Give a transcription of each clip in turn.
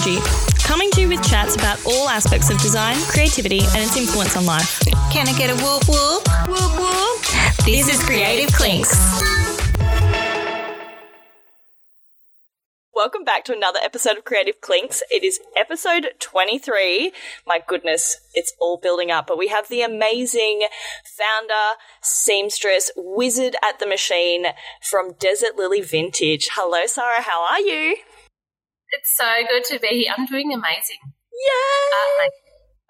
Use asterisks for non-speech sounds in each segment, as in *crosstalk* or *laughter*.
Georgie, coming to you with chats about all aspects of design, creativity, and its influence on life. Can I get a whoop whoop? Whoop whoop. This is Creative Clinks. Welcome back to another episode of Creative Clinks. It is episode 23. My goodness, it's all building up, but we have the amazing founder, seamstress, wizard at the machine from Desert Lily Vintage. Hello, Sarah. How are you? It's so good to be here. I'm doing amazing. Yay! Uh,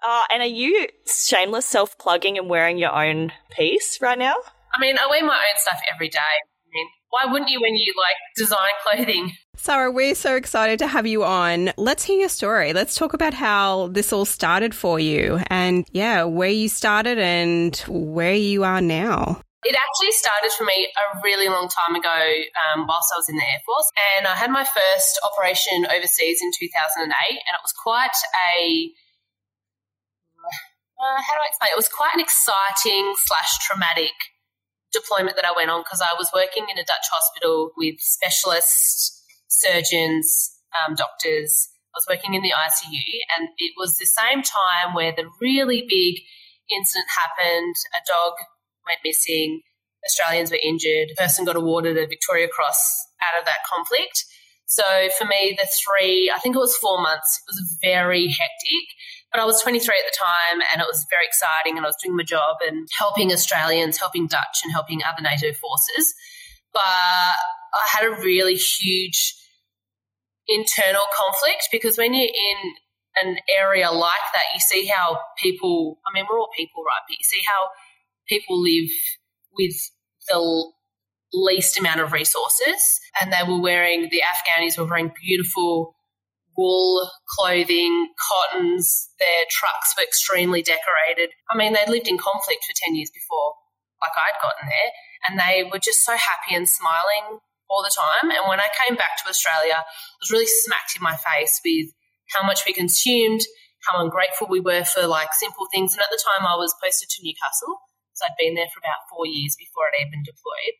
Uh, and are you shameless self plugging and wearing your own piece right now? I mean, I wear my own stuff every day. I mean, why wouldn't you when you like design clothing? Sarah, we're so excited to have you on. Let's hear your story. Let's talk about how this all started for you and, yeah, where you started and where you are now. It actually started for me a really long time ago um, whilst I was in the Air Force. And I had my first operation overseas in 2008, and it was quite a uh, how do I explain? It was quite an exciting slash traumatic deployment that I went on because I was working in a Dutch hospital with specialist surgeons, um, doctors. I was working in the ICU, and it was the same time where the really big incident happened. A dog went missing. Australians were injured. A person got awarded a Victoria Cross out of that conflict. So for me, the three, I think it was four months, it was very hectic. But I was 23 at the time and it was very exciting and I was doing my job and helping Australians, helping Dutch and helping other NATO forces. But I had a really huge internal conflict because when you're in an area like that, you see how people, I mean, we're all people, right? But you see how people live with the least amount of resources. And they were wearing, the Afghanis were wearing beautiful wool clothing, cottons. Their trucks were extremely decorated. I mean, they'd lived in conflict for 10 years before, like I'd gotten there. And they were just so happy and smiling all the time. And when I came back to Australia, I was really smacked in my face with how much we consumed, how ungrateful we were for like simple things. And at the time, I was posted to Newcastle. So I'd been there for about four years before I'd even deployed.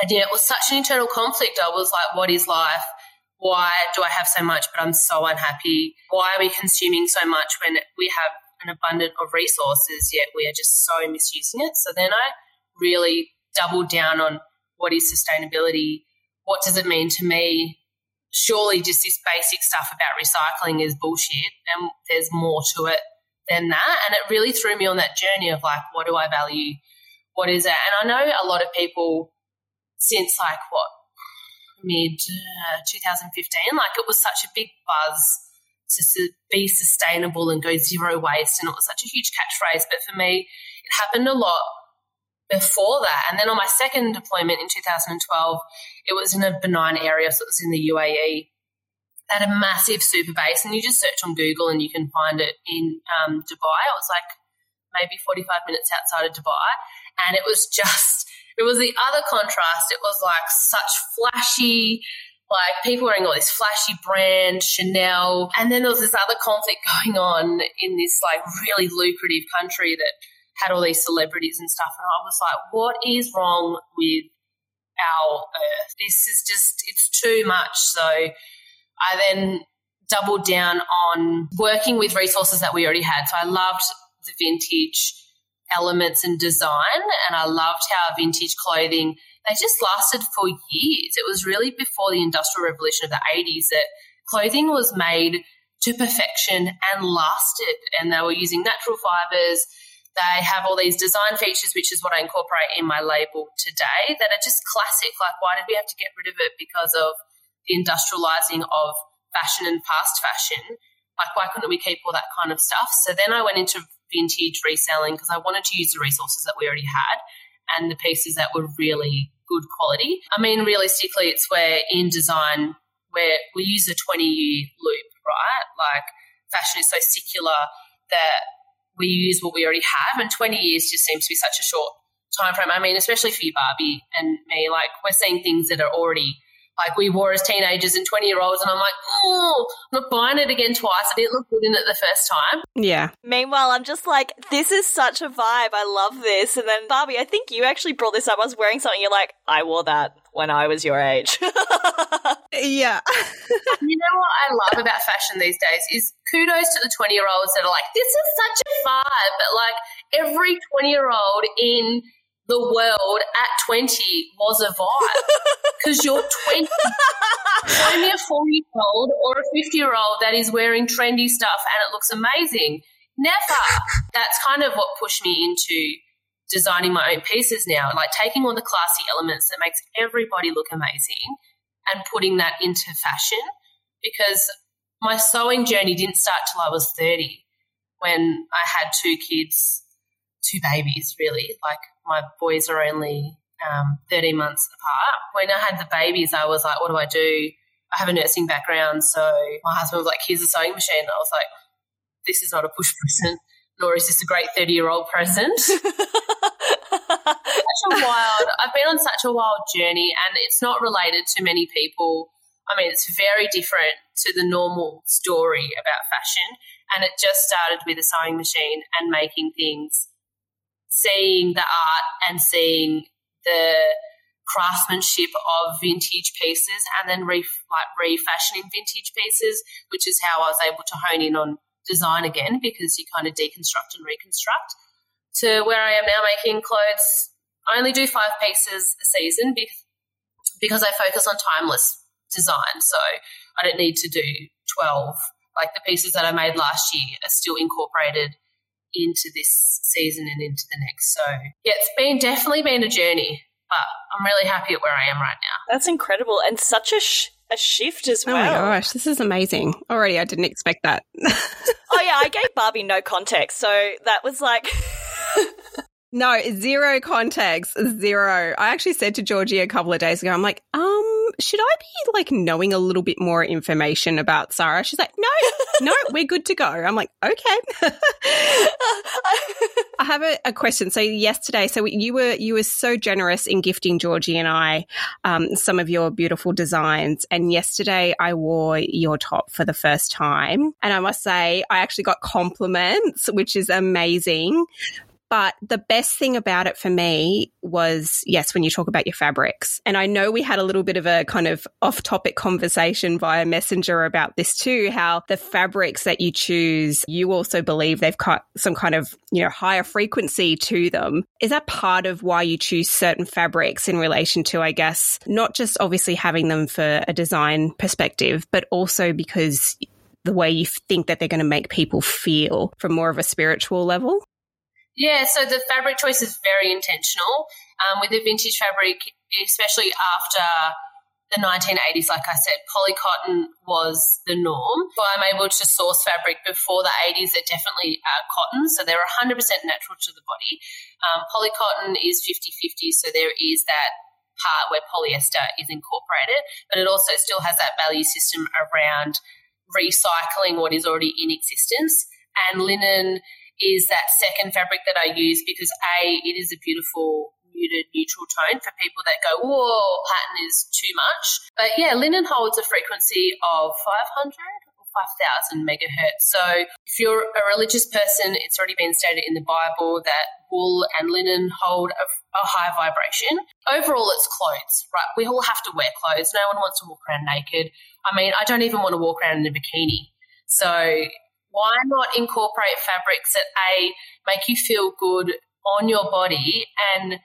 And yeah, it was such an internal conflict. I was like, what is life? Why do I have so much, but I'm so unhappy? Why are we consuming so much when we have an abundance of resources, yet we are just so misusing it? So then I really doubled down on what is sustainability? What does it mean to me? Surely just this basic stuff about recycling is bullshit and there's more to it than that. And it really threw me on that journey of like, what do I value? What is it? And I know a lot of people since like what mid uh, 2015, like it was such a big buzz to su- be sustainable and go zero waste, and it was such a huge catchphrase. But for me, it happened a lot before that. And then on my second deployment in 2012, it was in a benign area, so it was in the UAE. At a massive super base, and you just search on Google and you can find it in um, Dubai. It was like maybe 45 minutes outside of Dubai, and it was *laughs* just it was the other contrast. It was like such flashy, like people wearing all this flashy brand, Chanel. And then there was this other conflict *laughs* going on in this like really lucrative country that had all these celebrities and stuff. And I was like, what is wrong with our earth? This is just, it's too much. So I then doubled down on working with resources that we already had. So I loved the vintage elements and design. And I loved how vintage clothing, they just lasted for years. It was really before the Industrial Revolution of the 80s that clothing was made to perfection and lasted. And they were using natural fibers. They have all these design features, which is what I incorporate in my label today, that are just classic. Like, why did we have to get rid of it because of the industrializing of fashion and fast fashion? Like, why couldn't we keep all that kind of stuff? So then I went into vintage reselling because I wanted to use the resources that we already had and the pieces that were really good quality. I mean, realistically, it's where in design where we use a 20 year loop, right? Like fashion is so secular that we use what we already have, and 20 years just seems to be such a short time frame. I mean, especially for you, Barbie and me, like we're seeing things that are already like we wore as teenagers and 20 year olds and i'm like oh i'm not buying it again twice i didn't look good in it the first time Yeah. Meanwhile, I'm just like, this is such a vibe. I love this. And then, Barbie, I think you actually brought this up. I was wearing something. You're like, I wore that when I was your age. *laughs* Yeah. you know what I love about fashion these days is kudos to the 20 year olds that are like, this is such a vibe. But like every 20 year old in the world at 20 was a vibe. *laughs* Because you're 20. Show me a 40 year old or a 50 year old that is wearing trendy stuff and it looks amazing. Never. That's kind of what pushed me into designing my own pieces now, like taking all the classy elements that makes everybody look amazing and putting that into fashion because my sewing journey didn't start till I was 30 when I had two kids, two babies, really. Like my boys are only um, 13 months apart. When I had the babies, I was like, what do I do? I have a nursing background. So my husband was like, here's a sewing machine. I was like, this is not a push present, nor is this a great 30 year old present. *laughs* such a wild, I've been on such a wild journey and it's not related to many people. I mean, it's very different to the normal story about fashion. And it just started with a sewing machine and making things, seeing the art and seeing the craftsmanship of vintage pieces and then re, like refashioning vintage pieces, which is how I was able to hone in on design again because you kind of deconstruct and reconstruct to where I am now making clothes. I only do five pieces a season because I focus on timeless design. So I don't need to do 12. Like the pieces that I made last year are still incorporated into this season and into the next. So yeah, it's been definitely been a journey, but I'm really happy at where I am right now. That's incredible and such a sh- a shift as well. Oh my gosh, this is amazing. Already, I didn't expect that. *laughs* oh yeah, I gave Barbie no context, so that was like. *laughs* no, zero context, zero. I actually said to Georgie a couple of days ago, I'm like, um, should I be like knowing a little bit more information about Sarah? She's like, no, no, we're good to go. I'm like, okay. *laughs* I have a, a, question. So yesterday, so you were you were so generous in gifting Georgie and I um, some of your beautiful designs. And yesterday, I wore your top for the first time, and I must say, I actually got compliments, which is amazing. But the best thing about it for me was, yes, when you talk about your fabrics. And I know we had a little bit of a kind of off topic conversation via Messenger about this too, how the fabrics that you choose, you also believe they've got some kind of, you know, higher frequency to them. Is that part of why you choose certain fabrics in relation to, I guess, not just obviously having them for a design perspective, but also because the way you think that they're going to make people feel from more of a spiritual level? Yeah, so the fabric choice is very intentional. Um, with the vintage fabric, especially after the 1980s, like I said, polycotton was the norm. So I'm able to source fabric before the 80s that definitely are cotton. So they're 100% natural to the body. Um, polycotton is 50 50, so there is that part where polyester is incorporated, but it also still has that value system around recycling what is already in existence. And linen is that second fabric that I use because A, it is a beautiful muted neutral tone for people that go, whoa, pattern is too much. But yeah, linen holds a frequency of 500 or 5000 megahertz. So if you're a religious person, it's already been stated in the Bible that wool and linen hold a, a high vibration. Overall, it's clothes, right? We all have to wear clothes. No one wants to walk around naked. I mean, I don't even want to walk around in a bikini. So why not incorporate fabrics that A, make you feel good on your body? And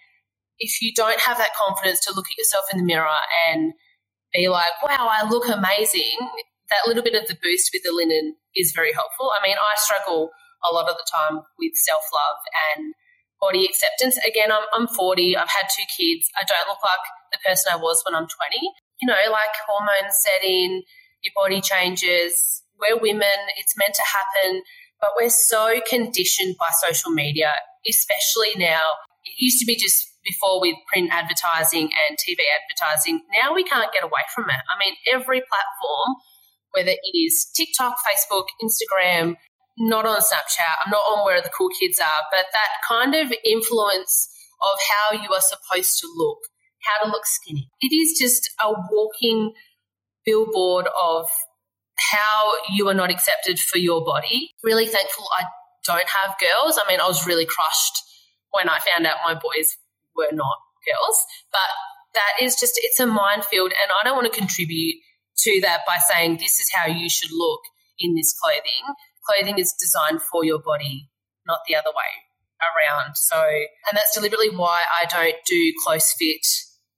if you don't have that confidence to look at yourself in the mirror and be like, wow, I look amazing, that little bit of the boost with the linen is very helpful. I mean, I struggle a lot of the time with self love and body acceptance. Again, I'm, I'm 40, I've had two kids, I don't look like the person I was when I'm 20. You know, like hormones set in, your body changes, we're women, it's meant to happen, but we're so conditioned by social media, especially now. It used to be just before with print advertising and TV advertising. Now we can't get away from it. I mean, every platform, whether it is TikTok, Facebook, Instagram, not on Snapchat, I'm not on where the cool kids are, but that kind of influence of how you are supposed to look, how to look skinny. It is just a walking billboard of how you are not accepted for your body. Really thankful I don't have girls. I mean, I was really crushed when I found out my boys were not girls, but that is just, it's a minefield and I don't want to contribute to that by saying this is how you should look in this clothing. Clothing is designed for your body, not the other way around. So, and that's deliberately why I don't do close fit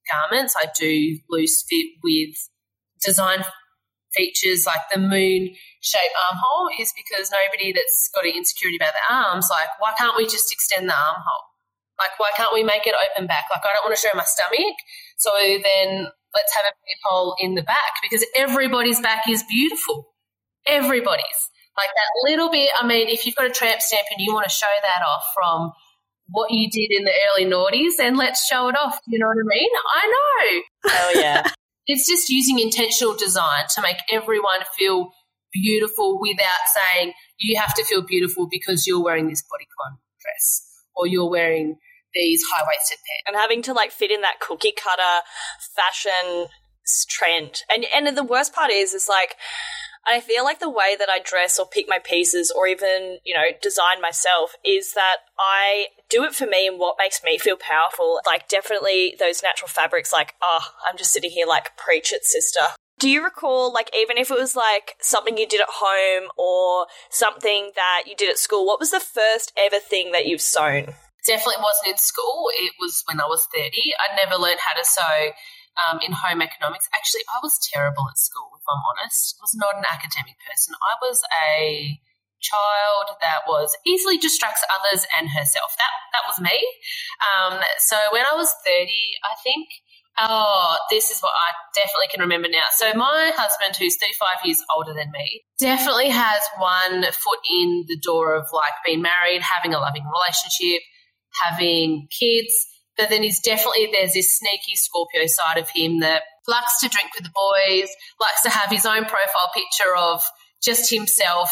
garments. I do loose fit with design features like the moon shaped armhole is because nobody that's got an insecurity about their arms, like, why can't we just extend the armhole? Like, why can't we make it open back? Like, I don't want to show my stomach. So then let's have a hole in the back because everybody's back is beautiful. Everybody's. Like that little bit, I mean, if you've got a tramp stamp and you want to show that off from what you did in the early noughties, then let's show it off. You know what I mean? I know. Oh, yeah. It's just using intentional design to make everyone feel beautiful without saying you have to feel beautiful because you're wearing this bodycon dress or you're wearing these high waisted pants. And having to like fit in that cookie cutter fashion trend. And and the worst part is is like I feel like the way that I dress or pick my pieces or even, you know, design myself is that I do it for me and what makes me feel powerful. Like, definitely those natural fabrics, like, oh, I'm just sitting here like, preach it, sister. Do you recall, like, even if it was like something you did at home or something that you did at school, what was the first ever thing that you've sewn? Definitely wasn't in school. It was when I was 30. I never learned how to sew um, in home economics. Actually, I was terrible at school, if I'm honest. I was not an academic person. I was a child that was easily distracts others and herself. That that was me. Um, so when I was 30, I think. Oh, this is what I definitely can remember now. So my husband, who's 35 years older than me, definitely has one foot in the door of like being married, having a loving relationship, having kids but then he's definitely, there's this sneaky Scorpio side of him that likes to drink with the boys, likes to have his own profile picture of just himself.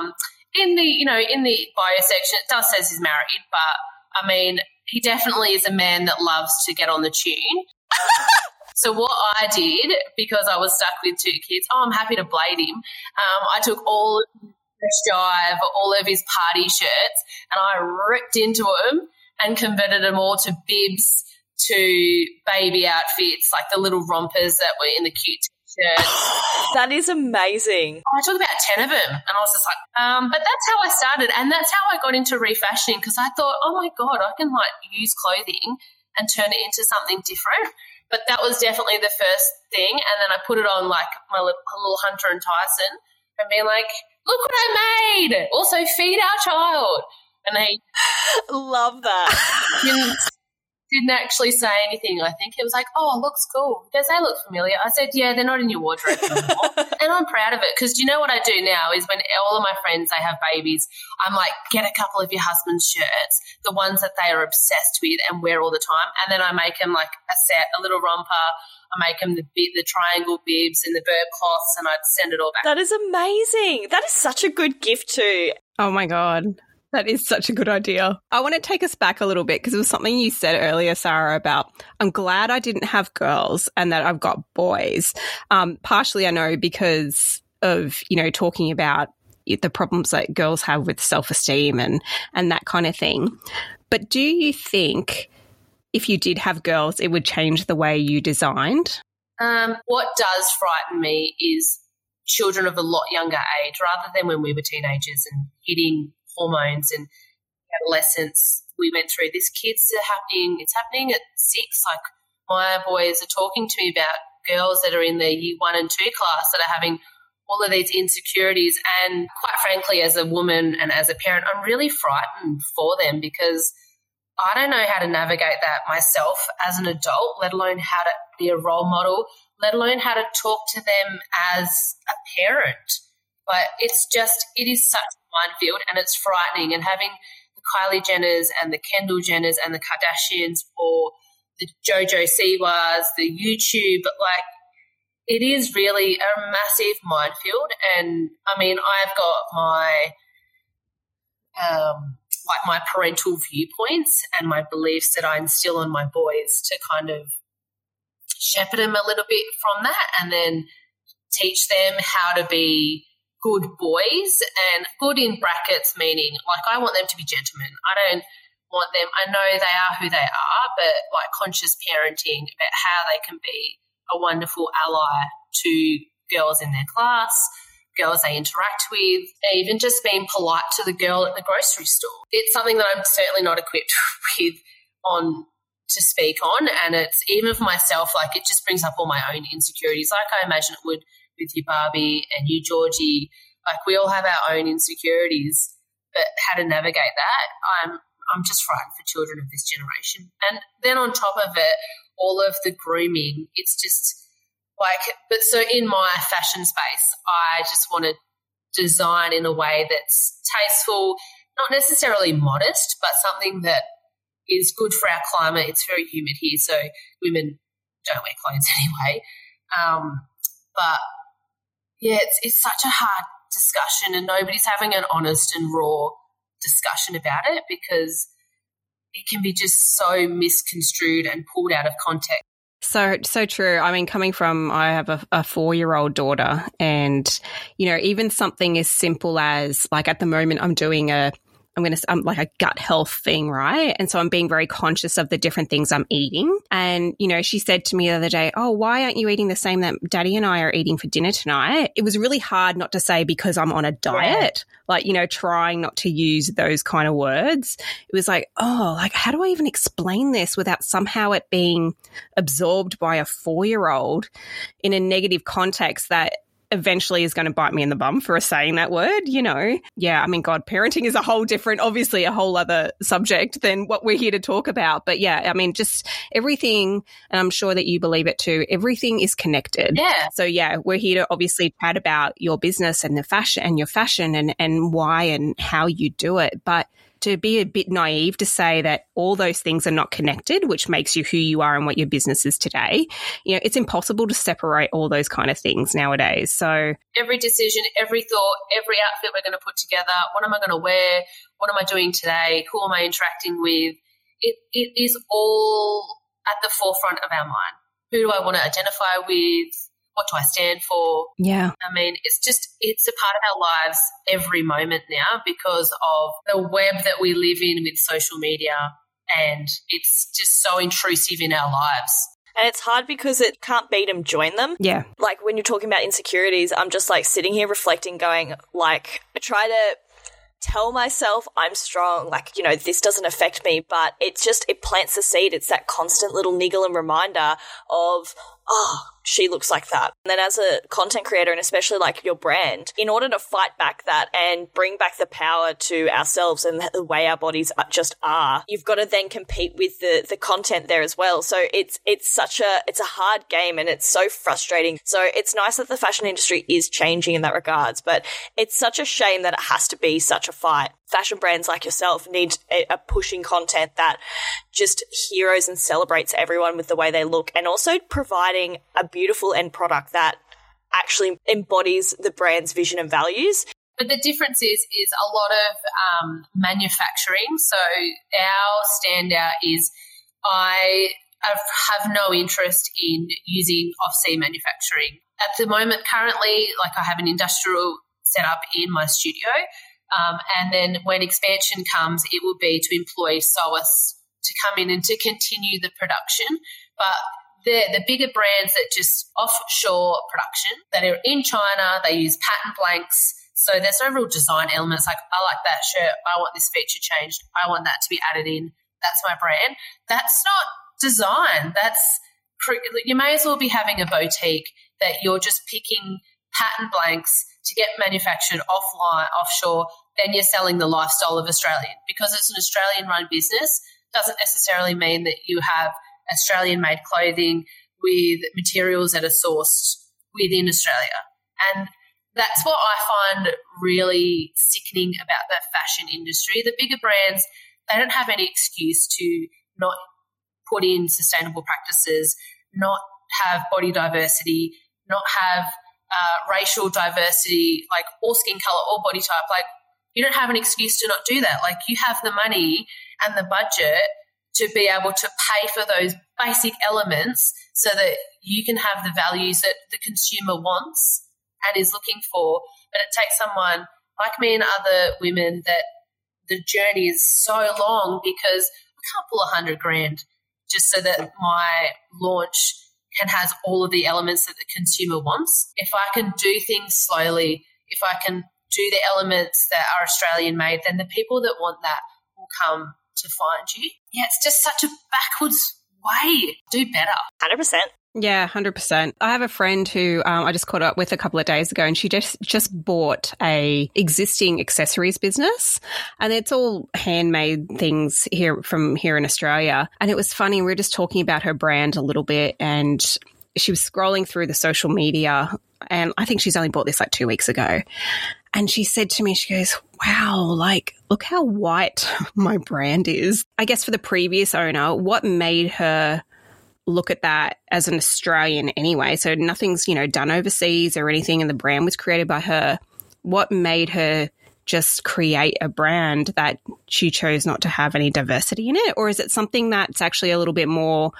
Um, in the, you know, in the bio section, it does says he's married, but I mean, he definitely is a man that loves to get on the tune. *laughs* So what I did, because I was stuck with two kids, oh, I'm happy to blade him. Um, I took all of his jive, all of his party shirts, and I ripped into them and converted them all to bibs, to baby outfits, like the little rompers that were in the cute that is amazing. I took about 10 of them and I was just like, um, but that's how I started. And that's how I got into refashioning because I thought, oh my God, I can like use clothing and turn it into something different. But that was definitely the first thing. And then I put it on like my little, little Hunter and Tyson and being like, look what I made. Also feed our child and they *laughs* love that. *laughs* didn't, didn't actually say anything. I think it was like, "Oh, it looks cool." Does they look familiar? I said, "Yeah, they're not in your wardrobe *laughs* anymore," and I'm proud of it because you know what I do now is when all of my friends they have babies, I'm like, get a couple of your husband's shirts, the ones that they are obsessed with and wear all the time, and then I make them like a set, a little romper. I make them the the triangle bibs and the burp cloths, and I'd send it all back. That is amazing. That is such a good gift too. Oh my god. That is such a good idea. I want to take us back a little bit because it was something you said earlier, Sarah, about I'm glad I didn't have girls and that I've got boys. Um, partially, I know because of, you know, talking about the problems that girls have with self esteem and, and that kind of thing. But do you think if you did have girls, it would change the way you designed? Um, what does frighten me is children of a lot younger age rather than when we were teenagers and hitting hormones and adolescence we went through. This kids are happening, it's happening at six. Like my boys are talking to me about girls that are in their year one and two class that are having all of these insecurities. And quite frankly, as a woman and as a parent, I'm really frightened for them because I don't know how to navigate that myself as an adult, let alone how to be a role model, let alone how to talk to them as a parent. But it's just, it is such a minefield and it's frightening. And having the Kylie Jenners and the Kendall Jenners and the Kardashians or the JoJo Siwas, the YouTube, like it is really a massive minefield. And I mean, I've got my um, like my parental viewpoints and my beliefs that I instill on my boys to kind of shepherd them a little bit from that, and then teach them how to be good boys and good in brackets meaning like I want them to be gentlemen. I don't want them I know they are who they are, but like conscious parenting about how they can be a wonderful ally to girls in their class, girls they interact with, even just being polite to the girl at the grocery store. It's something that I'm certainly not equipped *laughs* with on to speak on. And it's even for myself, like it just brings up all my own insecurities, like I imagine it would with you, Barbie, and you, Georgie. Like we all have our own insecurities, but how to navigate that, I'm I'm just frightened for children of this generation. And then on top of it, all of the grooming, it's just like but so in my fashion space, I just want to design in a way that's tasteful, not necessarily modest, but something that is good for our climate. It's very humid here, so women don't wear clothes *laughs* anyway. Um, but yeah, it's, it's such a hard discussion, and nobody's having an honest and raw discussion about it because it can be just so misconstrued and pulled out of context. So, so true. I mean, coming from, I have a, a four year old daughter, and, you know, even something as simple as like at the moment, I'm doing a, I'm going to, I'm like a gut health thing, right? And so I'm being very conscious of the different things I'm eating. And, you know, she said to me the other day, Oh, why aren't you eating the same that daddy and I are eating for dinner tonight? It was really hard not to say because I'm on a diet, yeah. like, you know, trying not to use those kind of words. It was like, Oh, like, how do I even explain this without somehow it being absorbed by a four year old in a negative context that eventually is going to bite me in the bum for saying that word, you know? Yeah, I mean, God, parenting is a whole different, obviously, a whole other subject than what we're here to talk about. But yeah, I mean, just everything, and I'm sure that you believe it too, everything is connected. Yeah. So yeah, we're here to obviously chat about your business and the fashion and your fashion and, and why and how you do it. But to be a bit naive to say that all those things are not connected, which makes you who you are and what your business is today. You know, it's impossible to separate all those kind of things nowadays. So every decision, every thought, every outfit we're going to put together, what am I going to wear? What am I doing today? Who am I interacting with? It, it is all at the forefront of our mind. Who do I want to identify with? What do I stand for? Yeah. I mean, it's just, it's a part of our lives every moment now because of the web that we live in with social media. And it's just so intrusive in our lives. And it's hard because it can't beat them, join them. Yeah. Like when you're talking about insecurities, I'm just like sitting here reflecting, going, like, I try to tell myself I'm strong, like, you know, this doesn't affect me, but it just, it plants a seed. It's that constant little niggle and reminder of, oh, she looks like that. And then as a content creator and especially like your brand, in order to fight back that and bring back the power to ourselves and the way our bodies just are, you've got to then compete with the, the content there as well. So it's, it's such a, it's a hard game and it's so frustrating. So it's nice that the fashion industry is changing in that regards, but it's such a shame that it has to be such a fight fashion brands like yourself need a, pushing content that just heroes and celebrates everyone with the way they look and also providing a beautiful end product that actually embodies the brand's vision and values. But the difference is is a lot of um, manufacturing. So our standout is I have no interest in using off-sea manufacturing. At the moment, currently, like I have an industrial setup in my studio, um, and then when expansion comes, it will be to employ SOAS to come in and to continue the production. But the the bigger brands that just offshore production that are in China, they use pattern blanks. So there's no real design elements like I like that shirt, I want this feature changed, I want that to be added in. That's my brand. That's not design. That's you may as well be having a boutique that you're just picking pattern blanks to get manufactured offline, offshore, then you're selling the lifestyle of Australian. Because it's an Australian run business, doesn't necessarily mean that you have Australian made clothing with materials that are sourced within Australia. And that's what I find really sickening about the fashion industry. The bigger brands, they don't have any excuse to not put in sustainable practices, not have body diversity, not have uh, racial diversity, like or skin color or body type. Like you don't have an excuse to not do that. Like you have the money and the budget to be able to pay for those basic elements so that you can have the values that the consumer wants and is looking for. But it takes someone like me and other women that the journey is so long because I can't pull a hundred grand just so that my launch can has all of the elements that the consumer wants. If I can do things slowly, if I can do the elements that are Australian made, then the people that want that will come to find you. Yeah, it's just such a backwards way. Do better. 100%. Yeah, hundred percent. I have a friend who um, I just caught up with a couple of days ago, and she just just bought a existing accessories business, and it's all handmade things here from here in Australia. And it was funny. We were just talking about her brand a little bit, and she was scrolling through the social media, and I think she's only bought this like two weeks ago. And she said to me, she goes, Wow, like, look how white *laughs* my brand is. I guess for the previous owner, what made her look at that as an Australian anyway. So nothing's, you know, done overseas or anything, and the brand was created by her. What made her just create a brand that she chose not to have any diversity in it? Or is it something that's actually a little bit more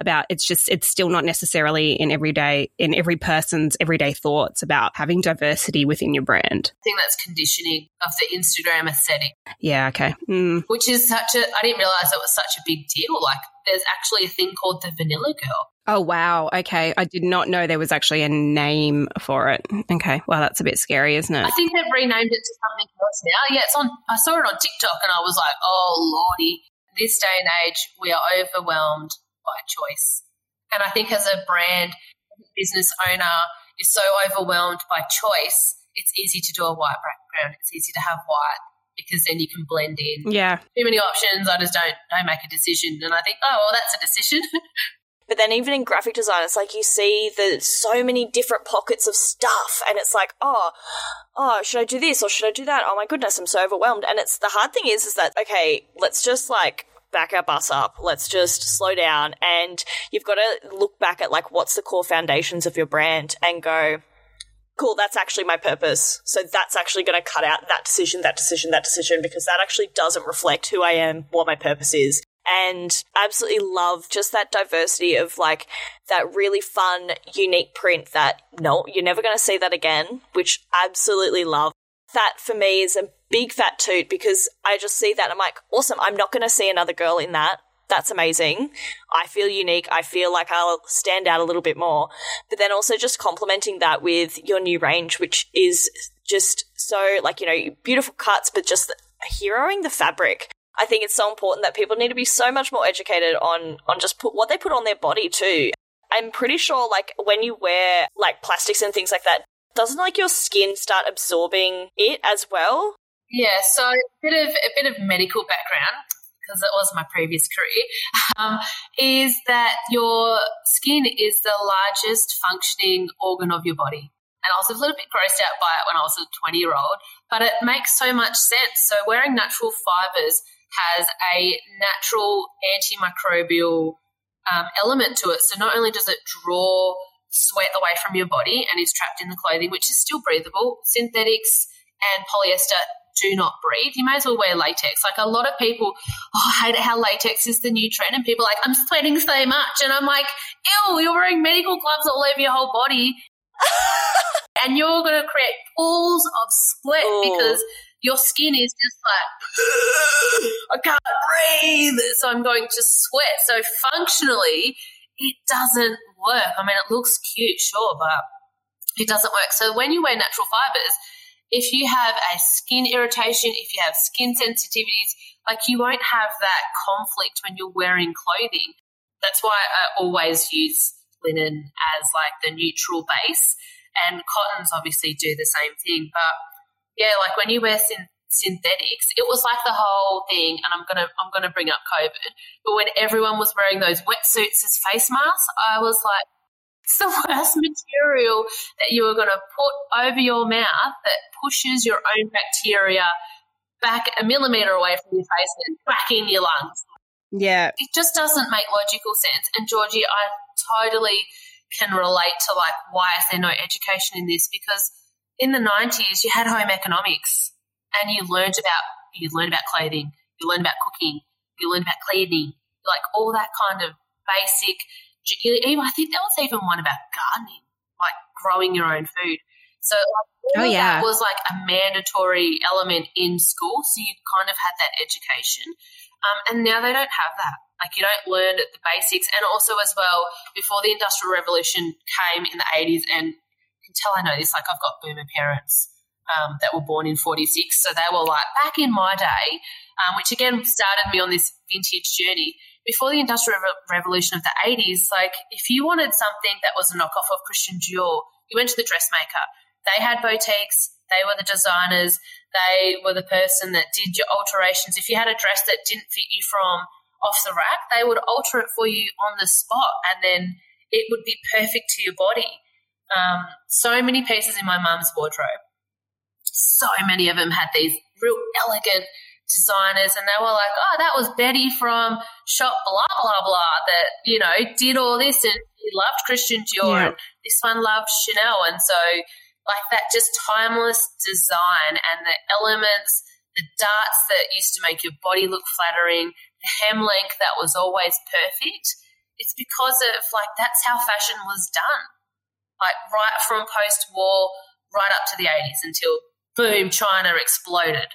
about it's just, it's still not necessarily in everyday, in every person's everyday thoughts about having diversity within your brand? I think that's conditioning of the Instagram aesthetic. Yeah, okay. Mm. Which is such a, I didn't realize it was such a big deal. Like, there's actually a thing called the Vanilla Girl. Oh, wow. Okay. I did not know there was actually a name for it. Okay. Well, that's a bit scary, isn't it? I think they've renamed it to something else now. Yeah, it's on, I saw it on TikTok and I was like, oh, lordy. This day and age, we are overwhelmed by choice. And I think as a brand, business owner, is so overwhelmed by choice, it's easy to do a white background. It's easy to have white because then you can blend in. Yeah. Too many options. I just don't don't make a decision, and I think, oh well, that's a decision. *laughs* But then even in graphic design, it's like you see the so many different pockets of stuff, and it's like, oh, oh, should I do this or should I do that? Oh my goodness, I'm so overwhelmed. And it's the hard thing is, is that okay, let's just like back our bus up. Let's just slow down, and you've got to look back at like what's the core foundations of your brand and go. Cool, that's actually my purpose. So that's actually going to cut out that decision, that decision, that decision, because that actually doesn't reflect who I am, what my purpose is and absolutely love just that diversity of like that really fun, unique print that no, you're never going to see that again, which absolutely love. That for me is a big fat toot because I just see that I'm like, awesome, I'm not going to see another girl in that. That's amazing. I feel unique. I feel like I'll stand out a little bit more. But then also just complementing that with your new range, which is just so like, you know, beautiful cuts, but just heroing the fabric. I think it's so important that people need to be so much more educated on on just put what they put on their body too. I'm pretty sure like when you wear like plastics and things like that, doesn't like your skin start absorbing it as well? Yeah, so a bit of a bit of medical background because it was my previous career, *laughs* um, is that your skin is the largest functioning organ of your body. And I was a little bit grossed out by it when I was a 20 year old, but it makes so much sense. So, wearing natural fibers has a natural antimicrobial um, element to it. So not only does it draw sweat away from your body and is trapped in the clothing, which is still breathable, synthetics and polyester do not breathe. You may as well wear latex. Like a lot of people, oh, I hate how latex is the new trend, and people are like, I'm sweating so much. And I'm like, ew, you're wearing medical gloves all over your whole body. *laughs* and you're going to create pools of sweat Ooh. because your skin is just like, *laughs* I can't breathe. So I'm going to sweat. So functionally, it doesn't work. I mean, it looks cute, sure, but it doesn't work. So when you wear natural fibers, if you have a skin irritation, if you have skin sensitivities, like you won't have that conflict when you're wearing clothing. That's why I always use linen as like the neutral base. And cottons obviously do the same thing. But yeah, like when you wear syn- synthetics, it was like the whole thing. And I'm gonna I'm gonna bring up COVID, but when everyone was wearing those wetsuits as face masks, I was like, it's the *laughs* worst material that you are going to put over your mouth that pushes your own bacteria back a millimeter away from your face and back in your lungs. Yeah. It just doesn't make logical sense. And Georgie, I totally can relate to like, why is there no education in this? Because in the 90s, you had home economics and you learned about, you learned about clothing, you learned about cooking, you learned about cleaning, like all that kind of basic, I think there was even one about gardening, like growing your own food. So like, oh, yeah. that was like a mandatory element in school. So you kind of had that education. Um, and now they don't have that. Like you don't learn the basics. And also as well, before the Industrial Revolution came in the 80s, and you can tell I know this, like I've got boomer parents um, that were born in 46. So they were like, back in my day, um, which again started me on this vintage journey. Before the Industrial Re- Revolution of the 80s, like if you wanted something that was a knockoff of Christian Dior, you went to the dressmaker. They had boutiques, they were the designers, they were the person that did your alterations. If you had a dress that didn't fit you from off the rack, they would alter it for you on the spot and then it would be perfect to your body. Um, so many pieces in my mum's wardrobe. So many of them had these real elegant designers, and they were like, "Oh, that was Betty from shop blah blah blah that you know did all this, and he loved Christian Dior, yeah. and this one loved Chanel, and so like that just timeless design and the elements, the darts that used to make your body look flattering, the hem length that was always perfect. It's because of like that's how fashion was done. Like right from post war right up to the 80s until boom, China exploded.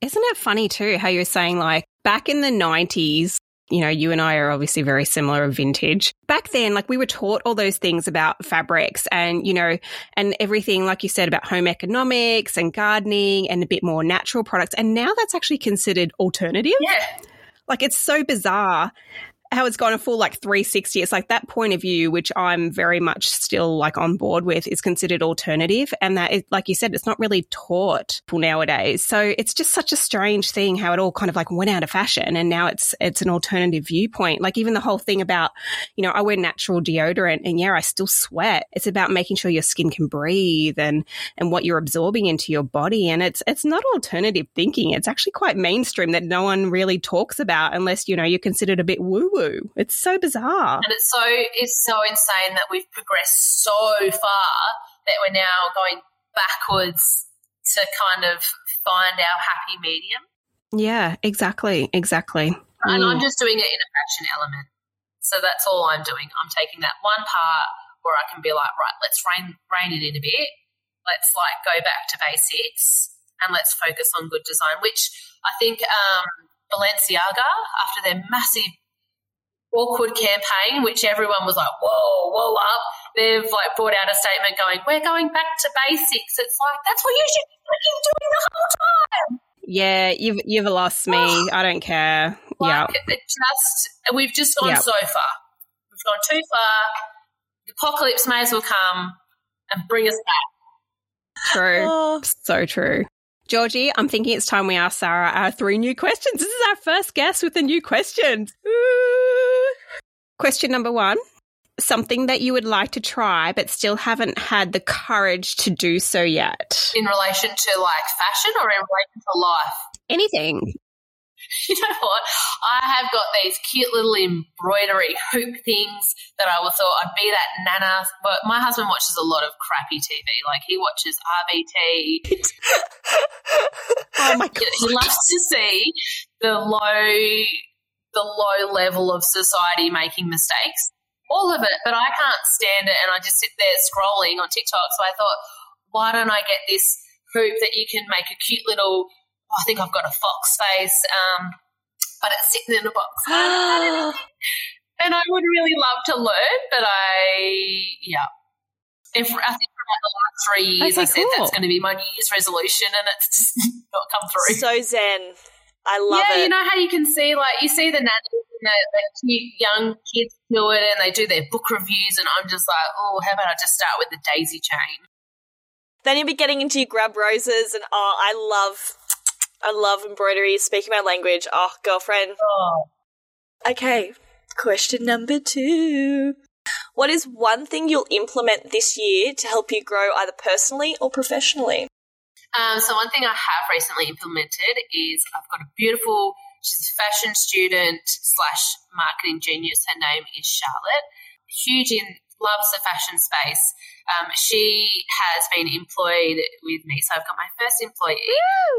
Isn't it funny too how you're saying like back in the 90s, you know, you and I are obviously very similar of vintage. Back then, like we were taught all those things about fabrics and, you know, and everything, like you said, about home economics and gardening and a bit more natural products. And now that's actually considered alternative. Yeah. Like it's so bizarre how it's gone a full like 360. It's like that point of view, which I'm very much still like on board with, is considered alternative. And that, is, like you said, it's not really taught nowadays. So it's just such a strange thing how it all kind of like went out of fashion and now it's, it's an alternative viewpoint. Like even the whole thing about, you know, I wear natural deodorant and yeah, I still sweat. It's about making sure your skin can breathe and, and what you're absorbing into your body. And it's, it's not alternative thinking. It's actually quite mainstream that no one really talks about unless, you know, you're considered a bit woo woo. It's so bizarre. And it's so it's so insane that we've progressed so far that we're now going backwards to kind of find our happy medium. Yeah, exactly. Exactly. And mm. I'm just doing it in a fashion element. So that's all I'm doing. I'm taking that one part where I can be like, right, let's rein, rein it in a bit. Let's like go back to basics and let's focus on good design, which I think um, Balenciaga, after their massive awkward campaign, which everyone was like, whoa, whoa up. They've like brought out a statement going, we're going back to basics. It's like, that's what you should be doing the whole time. Yeah, you've you've lost me. Oh, I don't care. yeah, just we've just gone yep. so far. We've gone too far. The apocalypse may as well come and bring us back. True, oh. so true. Georgie, I'm thinking it's time we ask Sarah our three new questions. This is our first guest with a new question. Question number one something that you would like to try but still haven't had the courage to do so yet? In relation to like fashion or in relation to life? Anything. *laughs* You know what? I have got these cute little embroidery hoop things that I would thought I'd be that nana. But my husband watches a lot of crappy TV. Like he watches RBT. *laughs* oh my *laughs* god! He loves to see the low the low level of society making mistakes. All of it, but I can't stand it and I just sit there scrolling on TikTok. So I thought, why don't I get this hoop that you can make a cute little, oh, I think I've got a fox face, um, but it's sitting in a box. *gasps* *laughs* and I would really love to learn, but I, yeah. If, I think for about the last three years, okay, I said cool. that's going to be my New Year's resolution, and it's just *laughs* not come through. So zen. I love it. yeah, it. you know how you can see, like, you see the nannies and the cute young kids do it and they do their book reviews, and I'm just like, oh, how about I just start with the daisy chain? Then you'll be getting into your grab roses, and oh, I love, I love embroidery. Speaking my language, oh, girlfriend. Oh. Okay, question number two. What is one thing you'll implement this year to help you grow either personally or professionally? Um, so one thing I have recently implemented is I've got a beautiful. She's a fashion student slash marketing genius. Her name is Charlotte. Huge in loves the fashion space. Um, she has been employed with me, so I've got my first employee.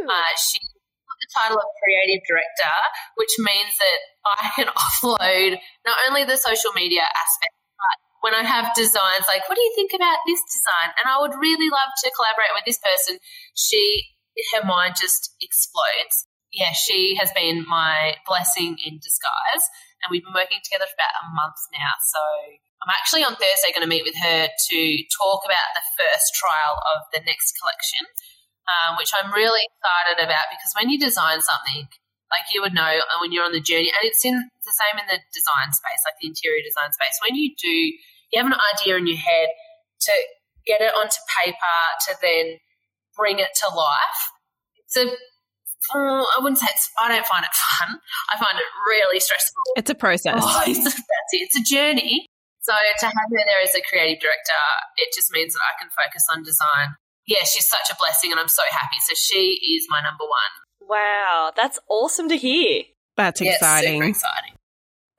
Uh, she got the title of creative director, which means that I can *laughs* offload not only the social media aspect when I have designs like, what do you think about this design? And I would really love to collaborate with this person. She, her mind just explodes. yeah, she has been my blessing in disguise. And we've been working together for about a month now. So I'm actually on Thursday going to meet with her to talk about the first trial of the next collection, um, which I'm really excited about because when you design something, like you would know when you're on the journey, and it's in the same in the design space, like the interior design space. When you do, you have an idea in your head to get it onto paper to then bring it to life. It's a uh, I wouldn't say it's, I don't find it fun. I find it really stressful. It's a process. Oh, *laughs* it's, that's it. It's a journey. So to have her there as a creative director, it just means that I can focus on design. Yeah, she's such a blessing and I'm so happy. So she is my number one. Wow, that's awesome to hear. That's Yeah, exciting. super exciting.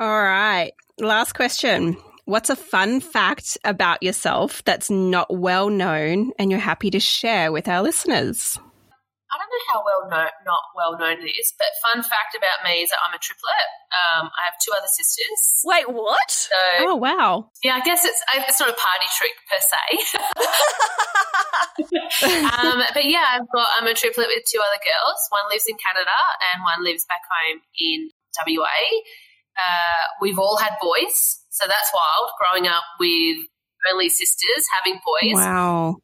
All right. Last question. What's a fun fact about yourself that's not well known and you're happy to share with our listeners? I don't know how well known, not well known it is, but fun fact about me is that I'm a triplet. Um, I have two other sisters. Wait, what? So Oh, wow. yeah, I guess it's it's not a party trick per se. *laughs* um, but yeah, I've got I'm a triplet with two other girls. One lives in Canada and one lives back home in WA. Uh, we've all had boys, so that's wild. Growing up with only sisters having boys, Wow.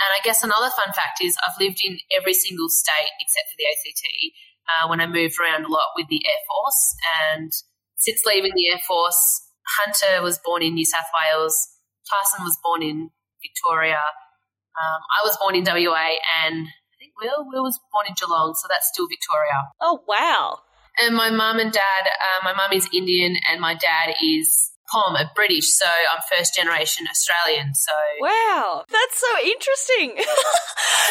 And I guess another fun fact is I've lived in every single state except for the ACT uh, when I moved around a lot with the Air Force. And since leaving the Air Force, Hunter was born in New South Wales, Tyson was born in Victoria, um, I was born in WA, and I think Will, Will was born in Geelong, so that's still Victoria. Oh, wow. And my mum and dad, uh, my mum is Indian and my dad is Pom, a British, so I'm first generation Australian. So Wow, that's so interesting. *laughs*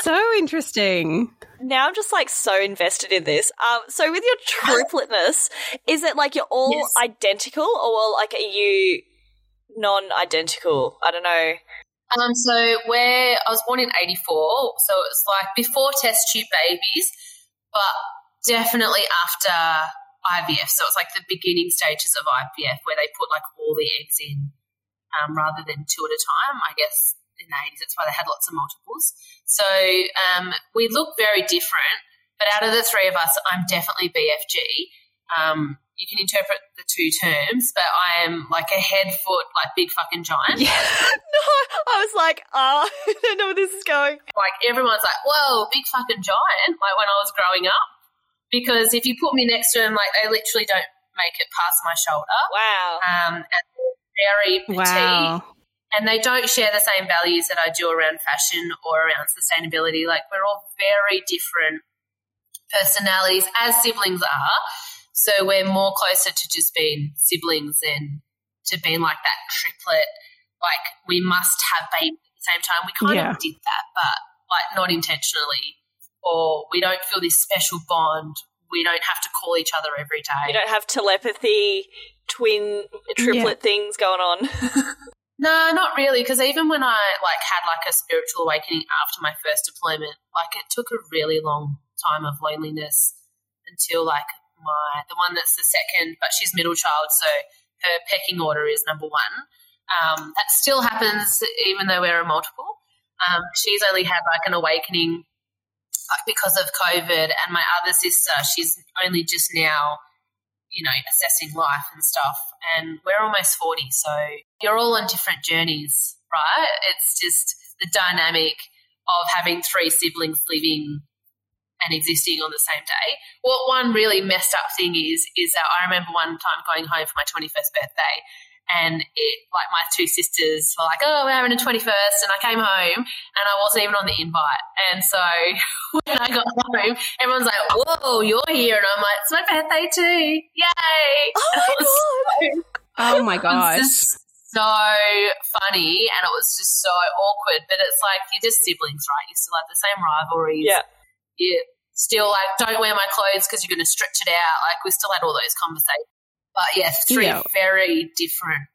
So interesting. now I'm just like so invested in this. Um, so with your tripletness, is it like you're all Yes. identical, or like are you non-identical? I don't know. Um, so where I was born in '84, so it was like before test tube babies, but definitely after IVF. So it's like the beginning stages of IVF where they put like all the eggs in um, rather than two at a time. I guess in the 80s, that's why they had lots of multiples. So um, we look very different, but out of the three of us, I'm definitely BFG. Um, you can interpret the two terms, but I am like a head foot, like big fucking giant. Yeah. *laughs* no, I was like, oh, *laughs* I don't know where this is going. like everyone's like, whoa, big fucking giant, like when I was growing up. Because if you put me next to him, like they literally don't make it past my shoulder. Wow. Um, and they're very petite. Wow. And they don't share the same values that I do around fashion or around sustainability. Like we're all very different personalities, as siblings are. So we're more closer to just being siblings than to being like that triplet. Like we must have babies at the same time. We kind Yeah. of did that, but like not intentionally. Or we don't feel this special bond. We don't have to call each other every day. You don't have telepathy, twin, triplet things going on. *laughs* No, not really. Because even when I like had like a spiritual awakening after my first deployment, like it took a really long time of loneliness until like my the one that's the second, but she's middle child, so her pecking order is number one. Um, that still happens even though we're a multiple. Um, she's only had like an awakening because of COVID, and my other sister, she's only just now you know, assessing life and stuff. And we're almost 40, so you're all on different journeys, right? It's just the dynamic of having three siblings living and existing on the same day. What one really messed up thing is, is that I remember one time going home for my 21st birthday and it, like my two sisters were like, oh, we're having a 21st. And I came home and I wasn't even on the invite. And so *laughs* when I got home, everyone's like, whoa, you're here. And I'm like, it's my birthday too. Yay. Oh *laughs* my it was so- Oh my *laughs* it gosh. so funny and it was just so awkward. But it's like you're just siblings, right? You still have the same rivalries. Yeah. You still like don't wear my clothes because you're going to stretch it out. Like we still had all those conversations. But yeah, three Yeah. very different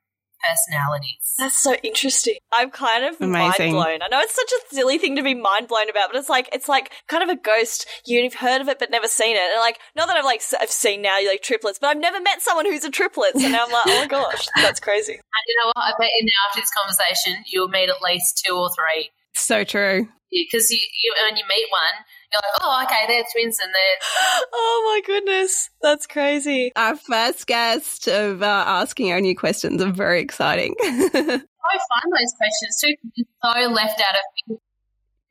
personalities. That's so interesting. I'm kind of Amazing. mind blown. I know it's such a silly thing to be mind blown about, but it's like it's like kind of a ghost. You've heard of it but never seen it, and like not that I've like I've seen now you like triplets, but I've never met someone who's a triplet. So now I'm like, oh my gosh, that's crazy. And you know what? I bet you now after this conversation, you'll meet at least two or three So true. Because you, you, when you meet one, you're like, oh, okay, they're twins and they're. *gasps* Oh my goodness. That's crazy. Our first guest of uh, asking our new questions are very exciting. *laughs* so fun, those questions too. So left out of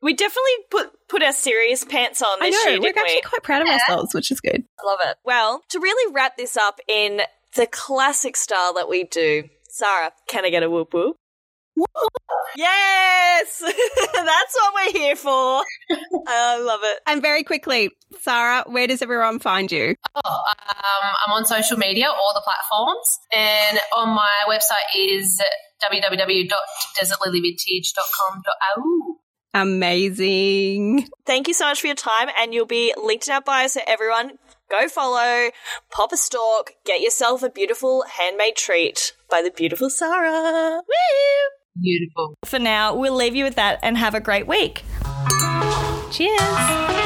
We definitely put put our serious pants on I know, year, we're didn't actually we? quite proud of ourselves, which is good. I love it. Well, to really wrap this up in the classic style that we do, Sarah, can I get a whoop whoop? Yes! *laughs* That's what we're here for. I love it. And very quickly, Sarah, where does everyone find you? Oh, um, I'm on social media, all the platforms, and on my website is www.desertlilyvintage.com.au. Amazing. Thank you so much for your time, and you'll be linked in our bio, so everyone go follow, pop a stalk, get yourself a beautiful handmade treat by the beautiful Sarah. Woo! Beautiful. For now, we'll leave you with that and have a great week. Cheers.